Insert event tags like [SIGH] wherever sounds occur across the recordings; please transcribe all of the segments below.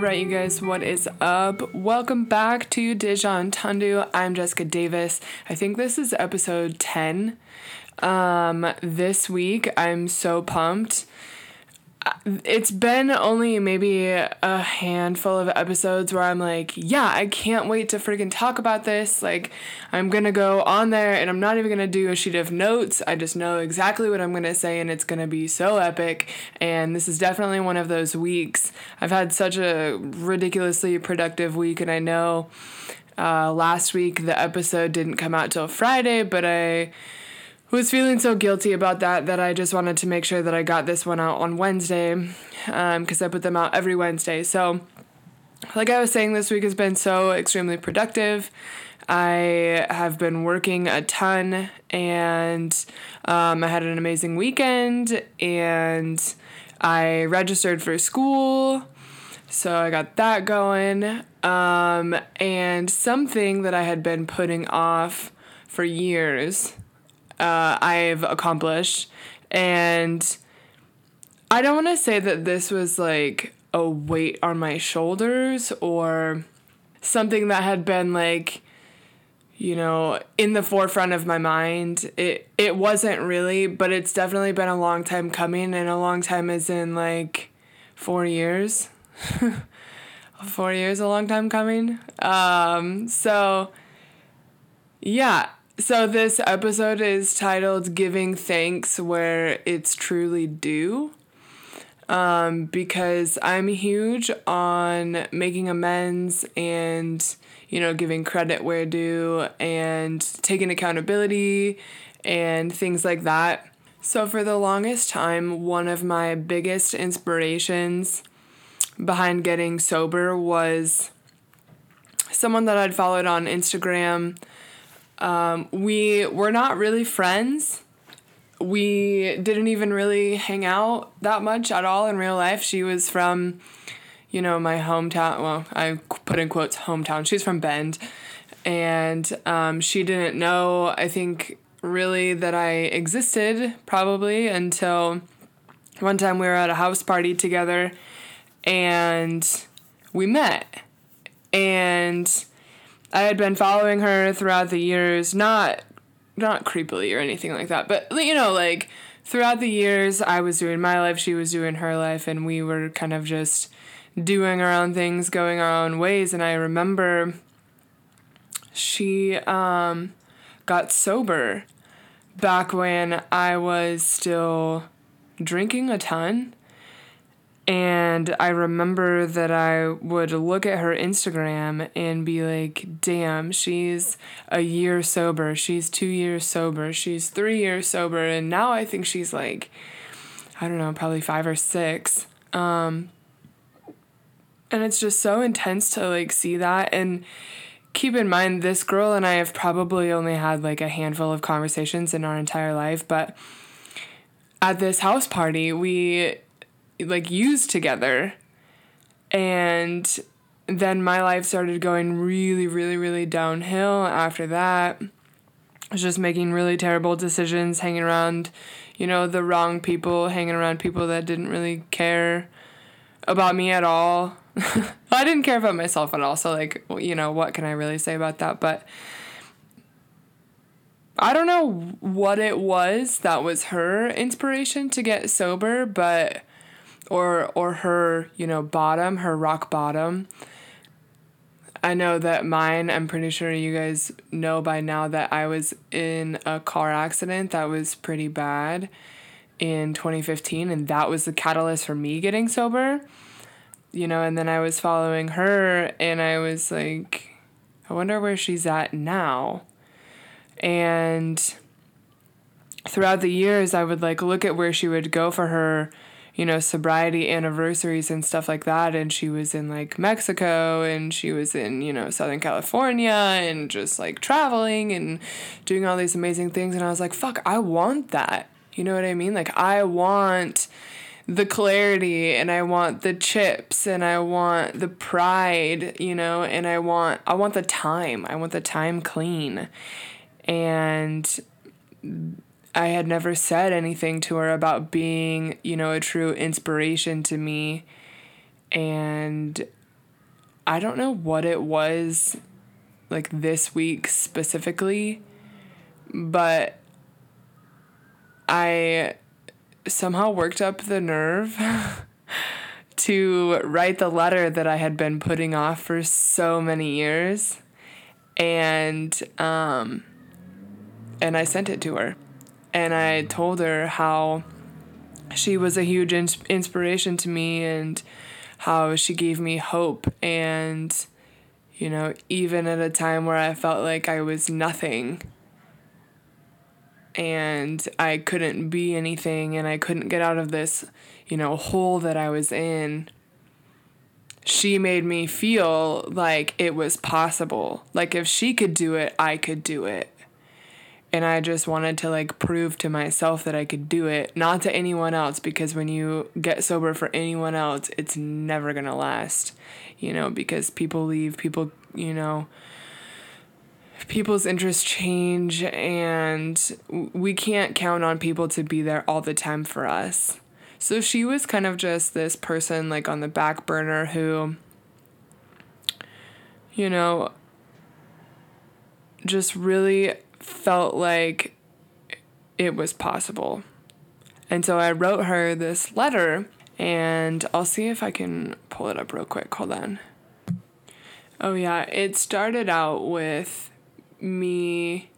right, you guys, what is up? Welcome back to Deja Entendu. I'm Jessica Davis. I think this is episode 10. Um, this week, I'm so pumped it's been only maybe a handful of episodes where I'm like, yeah, I can't wait to freaking talk about this. Like, I'm gonna go on there and I'm not even gonna do a sheet of notes. I just know exactly what I'm gonna say and it's gonna be so epic. And this is definitely one of those weeks. I've had such a ridiculously productive week, and I know uh, last week the episode didn't come out till Friday, but I was feeling so guilty about that that I just wanted to make sure that I got this one out on Wednesday because um, I put them out every Wednesday. So, like I was saying, this week has been so extremely productive. I have been working a ton and um, I had an amazing weekend and I registered for school. So I got that going. Um, and something that I had been putting off for years uh, I've accomplished. And I don't want to say that this was like a weight on my shoulders or something that had been like you know in the forefront of my mind. It it wasn't really but it's definitely been a long time coming and a long time is in like 4 years. [LAUGHS] 4 years a long time coming. Um so yeah so, this episode is titled Giving Thanks Where It's Truly Due. Um, because I'm huge on making amends and, you know, giving credit where due and taking accountability and things like that. So, for the longest time, one of my biggest inspirations behind getting sober was someone that I'd followed on Instagram um, we were not really friends. We didn't even really hang out that much at all in real life. She was from, you know, my hometown. Well, I put in quotes hometown. She's from Bend. And um, she didn't know, I think, really that I existed probably until one time we were at a house party together and we met. And I had been following her throughout the years, not not creepily or anything like that, but you know, like throughout the years, I was doing my life, she was doing her life, and we were kind of just doing our own things, going our own ways. And I remember she um, got sober back when I was still drinking a ton and I remember that I would look at her Instagram and be like, damn, she's a year sober. She's two years sober. She's three years sober. And now I think she's like, I don't know, probably five or six. Um, and it's just so intense to like see that. And keep in mind, this girl and I have probably only had like a handful of conversations in our entire life. But at this house party, we like used together. And then my life started going really really really downhill after that. I was just making really terrible decisions hanging around you know the wrong people hanging around people that didn't really care about me at all. [LAUGHS] I didn't care about myself at all so like you know what can i really say about that? But i don't know what it was that was her inspiration to get sober but or or her, you know, bottom, her rock bottom. I know that mine, I'm pretty sure you guys know by now that I was in a car accident that was pretty bad in 2015 and that was the catalyst for me getting sober. You know, and then I was following her and I was like I wonder where she's at now. And throughout the years I would like look at where she would go for her you know, sobriety anniversaries and stuff like that. And she was in like Mexico and she was in, you know, Southern California and just like traveling and doing all these amazing things. And I was like, fuck, I want that. You know what I mean? Like, I want the clarity and I want the chips and I want the pride, you know, and I want I want the time. I want the time clean. And I had never said anything to her about being, you know, a true inspiration to me. And I don't know what it was like this week specifically, but I somehow worked up the nerve [LAUGHS] to write the letter that I had been putting off for so many years. And um and I sent it to her. And I told her how she was a huge ins- inspiration to me and how she gave me hope and you know even at a time where I felt like I was nothing. And I couldn't be anything and I couldn't get out of this you know hole that I was in. She made me feel like it was possible. Like if she could do it I could do it and I just wanted to like prove to myself that I could do it, not to anyone else because when you get sober for anyone else, it's never to last, you know, because people leave, people, you know, people's interests change and we can't count on people to be there all the time for us. So she was kind of just this person like on the back burner who you know just really felt like it was possible. And so I wrote her this letter, and I'll see if I can pull it up real quick. Hold on. Oh, yeah, it started out with me.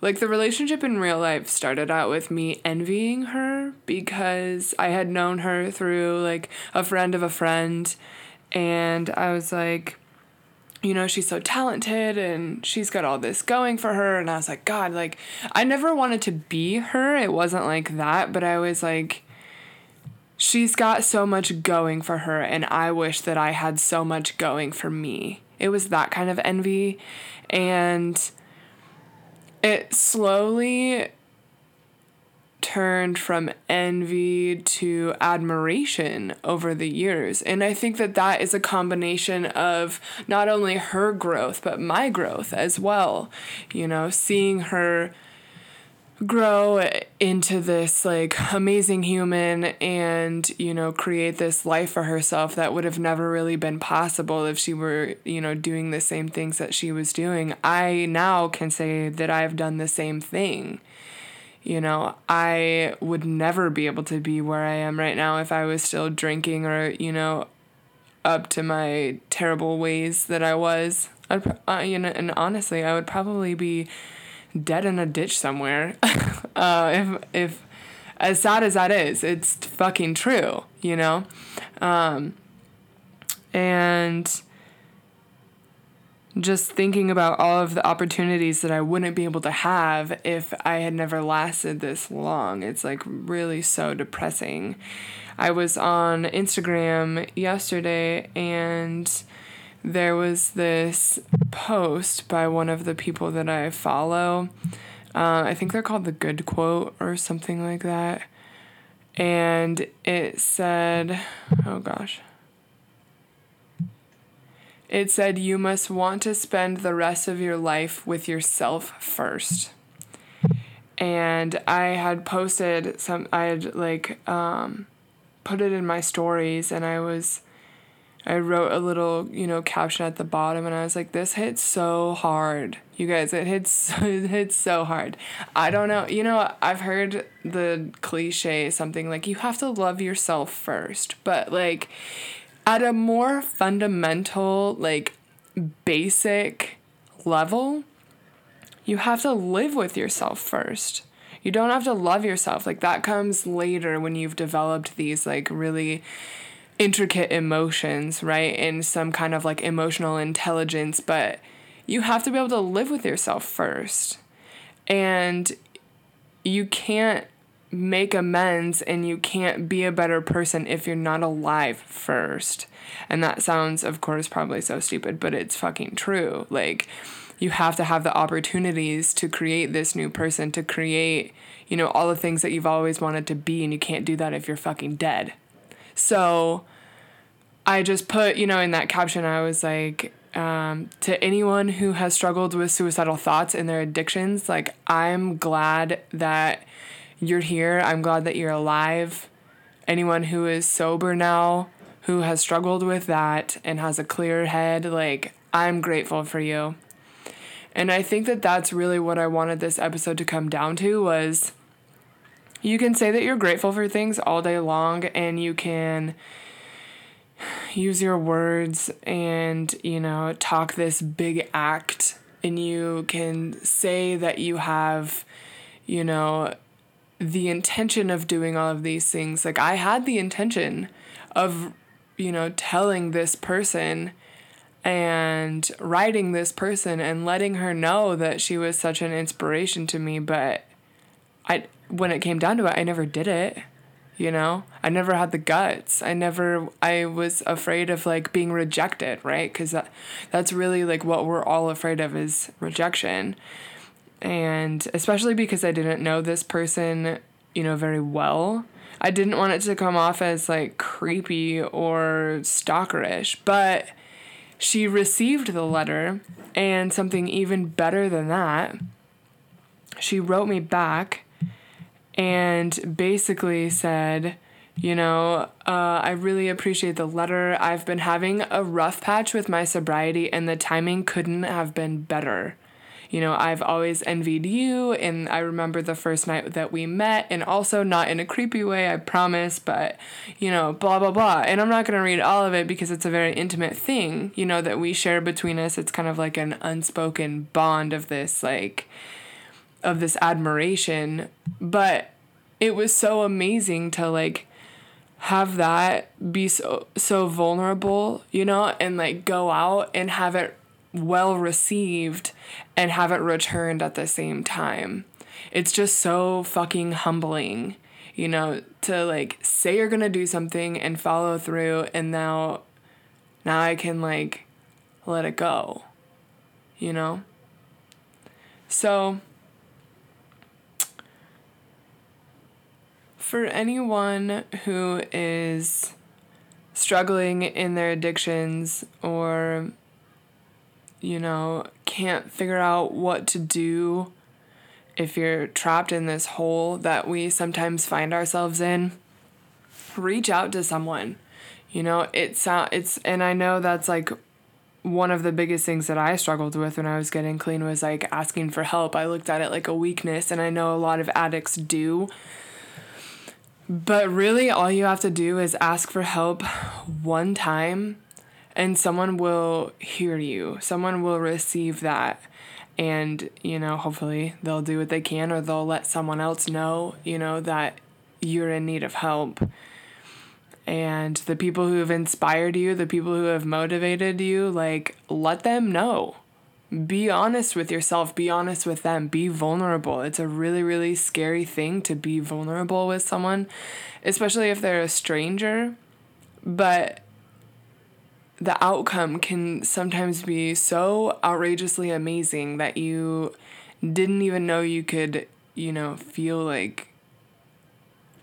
Like, the relationship in real life started out with me envying her because I had known her through, like, a friend of a friend. And I was like, you know, she's so talented and she's got all this going for her. And I was like, God, like, I never wanted to be her. It wasn't like that, but I was like, she's got so much going for her. And I wish that I had so much going for me. It was that kind of envy. And it slowly turned from envy to admiration over the years. And I think that that is a combination of not only her growth, but my growth as well. You know, seeing her grow into this like amazing human and you know create this life for herself that would have never really been possible if she were you know doing the same things that she was doing i now can say that i've done the same thing you know, I would never be able to be where I am right now if I was still drinking or, you know, up to my terrible ways that I was. I'd, uh, you know, and honestly, I would probably be dead in a ditch somewhere. [LAUGHS] uh, if if as sad as that is, it's fucking true, you know. Um, and just thinking about all of the opportunities that I wouldn't be able to have if I had never lasted this long. It's like really so depressing. I was on Instagram yesterday and there was this post by one of the people that I follow. Uh, I think they're called the Good Quote or something like that. And it said, oh gosh. It said you must want to spend the rest of your life with yourself first. And I had posted some I had like um put it in my stories and I was I wrote a little, you know, caption at the bottom and I was like this hits so hard. You guys, it hits so, [LAUGHS] it hits so hard. I don't know. You know, I've heard the cliche something like you have to love yourself first, but like at a more fundamental, like basic level, you have to live with yourself first. You don't have to love yourself. Like that comes later when you've developed these like really intricate emotions, right? And some kind of like emotional intelligence, but you have to be able to live with yourself first. And you can't make amends and you can't be a better person if you're not alive first. And that sounds, of course, probably so stupid, but it's fucking true. Like, you have to have the opportunities to create this new person, to create, you know, all the things that you've always wanted to be, and you can't do that if you're fucking dead. So, I just put, you know, in that caption, I was like, um, to anyone who has struggled with suicidal thoughts and their addictions, like, I'm glad that you're here. I'm glad that you're alive. Anyone who is sober now, who has struggled with that and has a clear head, like, I'm grateful for you. And I think that that's really what I wanted this episode to come down to was you can say that you're grateful for things all day long and you can use your words and, you know, talk this big act and you can say that you have, you know, the intention of doing all of these things. Like I had the intention of, you know, telling this person and writing this person and letting her know that she was such an inspiration to me, but I when it came down to it, I never did it you know? I never had the guts. I never i was afraid of like being rejected right? Because that, that's really like what we're all afraid of is rejection and especially because i didn't know this person you know very well i didn't want it to come off as like creepy or stalkerish but she received the letter and something even better than that she wrote me back and basically said, you know, uh, I really appreciate the letter. I've been having a rough patch with my sobriety, and the timing couldn't have been better. You know, I've always envied you, and I remember the first night that we met, and also not in a creepy way, I promise, but, you know, blah, blah, blah. And I'm not going to read all of it because it's a very intimate thing, you know, that we share between us. It's kind of like an unspoken bond of this, like, of this admiration but it was so amazing to like have that be so so vulnerable you know and like go out and have it well received and have it returned at the same time. It's just so fucking humbling you know to like say you're gonna do something and follow through and now now i can like let it go you know? So for anyone who is struggling in their addictions or, you know, can't figure out what to do if you're trapped in this hole that we sometimes find ourselves in, reach out to someone. You know, it's it's and I know that's like one of the biggest things that I struggled with when I was getting clean was like asking for help. I looked at it like a weakness and I know a lot of addicts do but really, all you have to do is ask for help one time, and someone will hear you. Someone will receive that. And, you know, hopefully they'll do what they can, or they'll let someone else know, you know, that you're in need of help. And the people who have inspired you, the people who have motivated you, like, let them know be honest with yourself, be honest with them, be vulnerable. It's a really, really scary thing to be vulnerable with someone, especially if they're a stranger. But the outcome can sometimes be so outrageously amazing that you didn't even know you could, you know, feel like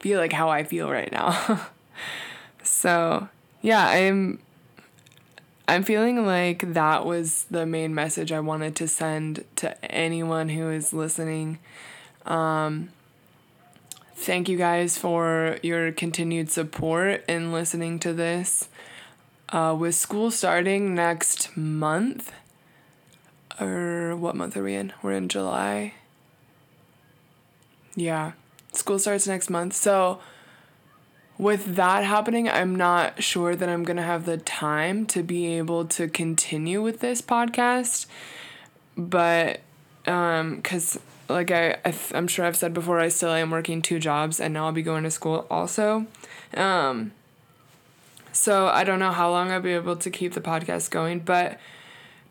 feel like how I feel right now. [LAUGHS] so, yeah, I'm I'm feeling like that was the main message I wanted to send to anyone who is listening. Um, thank you guys for your continued support in listening to this. Uh, with school starting next month, or what month are we in? We're in July. Yeah, school starts next month. So, with that happening, I'm not sure that I'm going to have the time to be able to continue with this podcast. But, um, because like I, I am sure I've said before, I still am working two jobs and now I'll be going to school also. Um, so I don't know how long I'll be able to keep the podcast going, but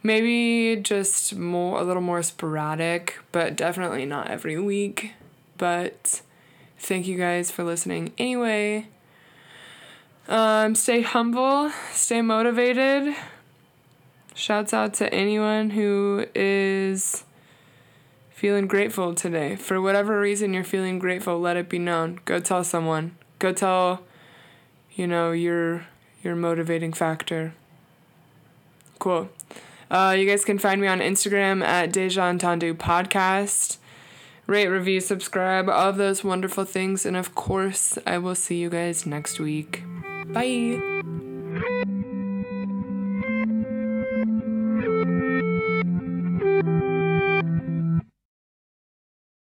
maybe just more, a little more sporadic, but definitely not every week. But thank you guys for listening anyway. Um, stay humble, stay motivated. Shouts out to anyone who is feeling grateful today. For whatever reason you're feeling grateful, let it be known. Go tell someone. Go tell, you know, your your motivating factor. Cool. Uh, you guys can find me on Instagram at Deja Entendu Podcast rate, review, subscribe, all of those wonderful things. And of course, I will see you guys next week. Bye.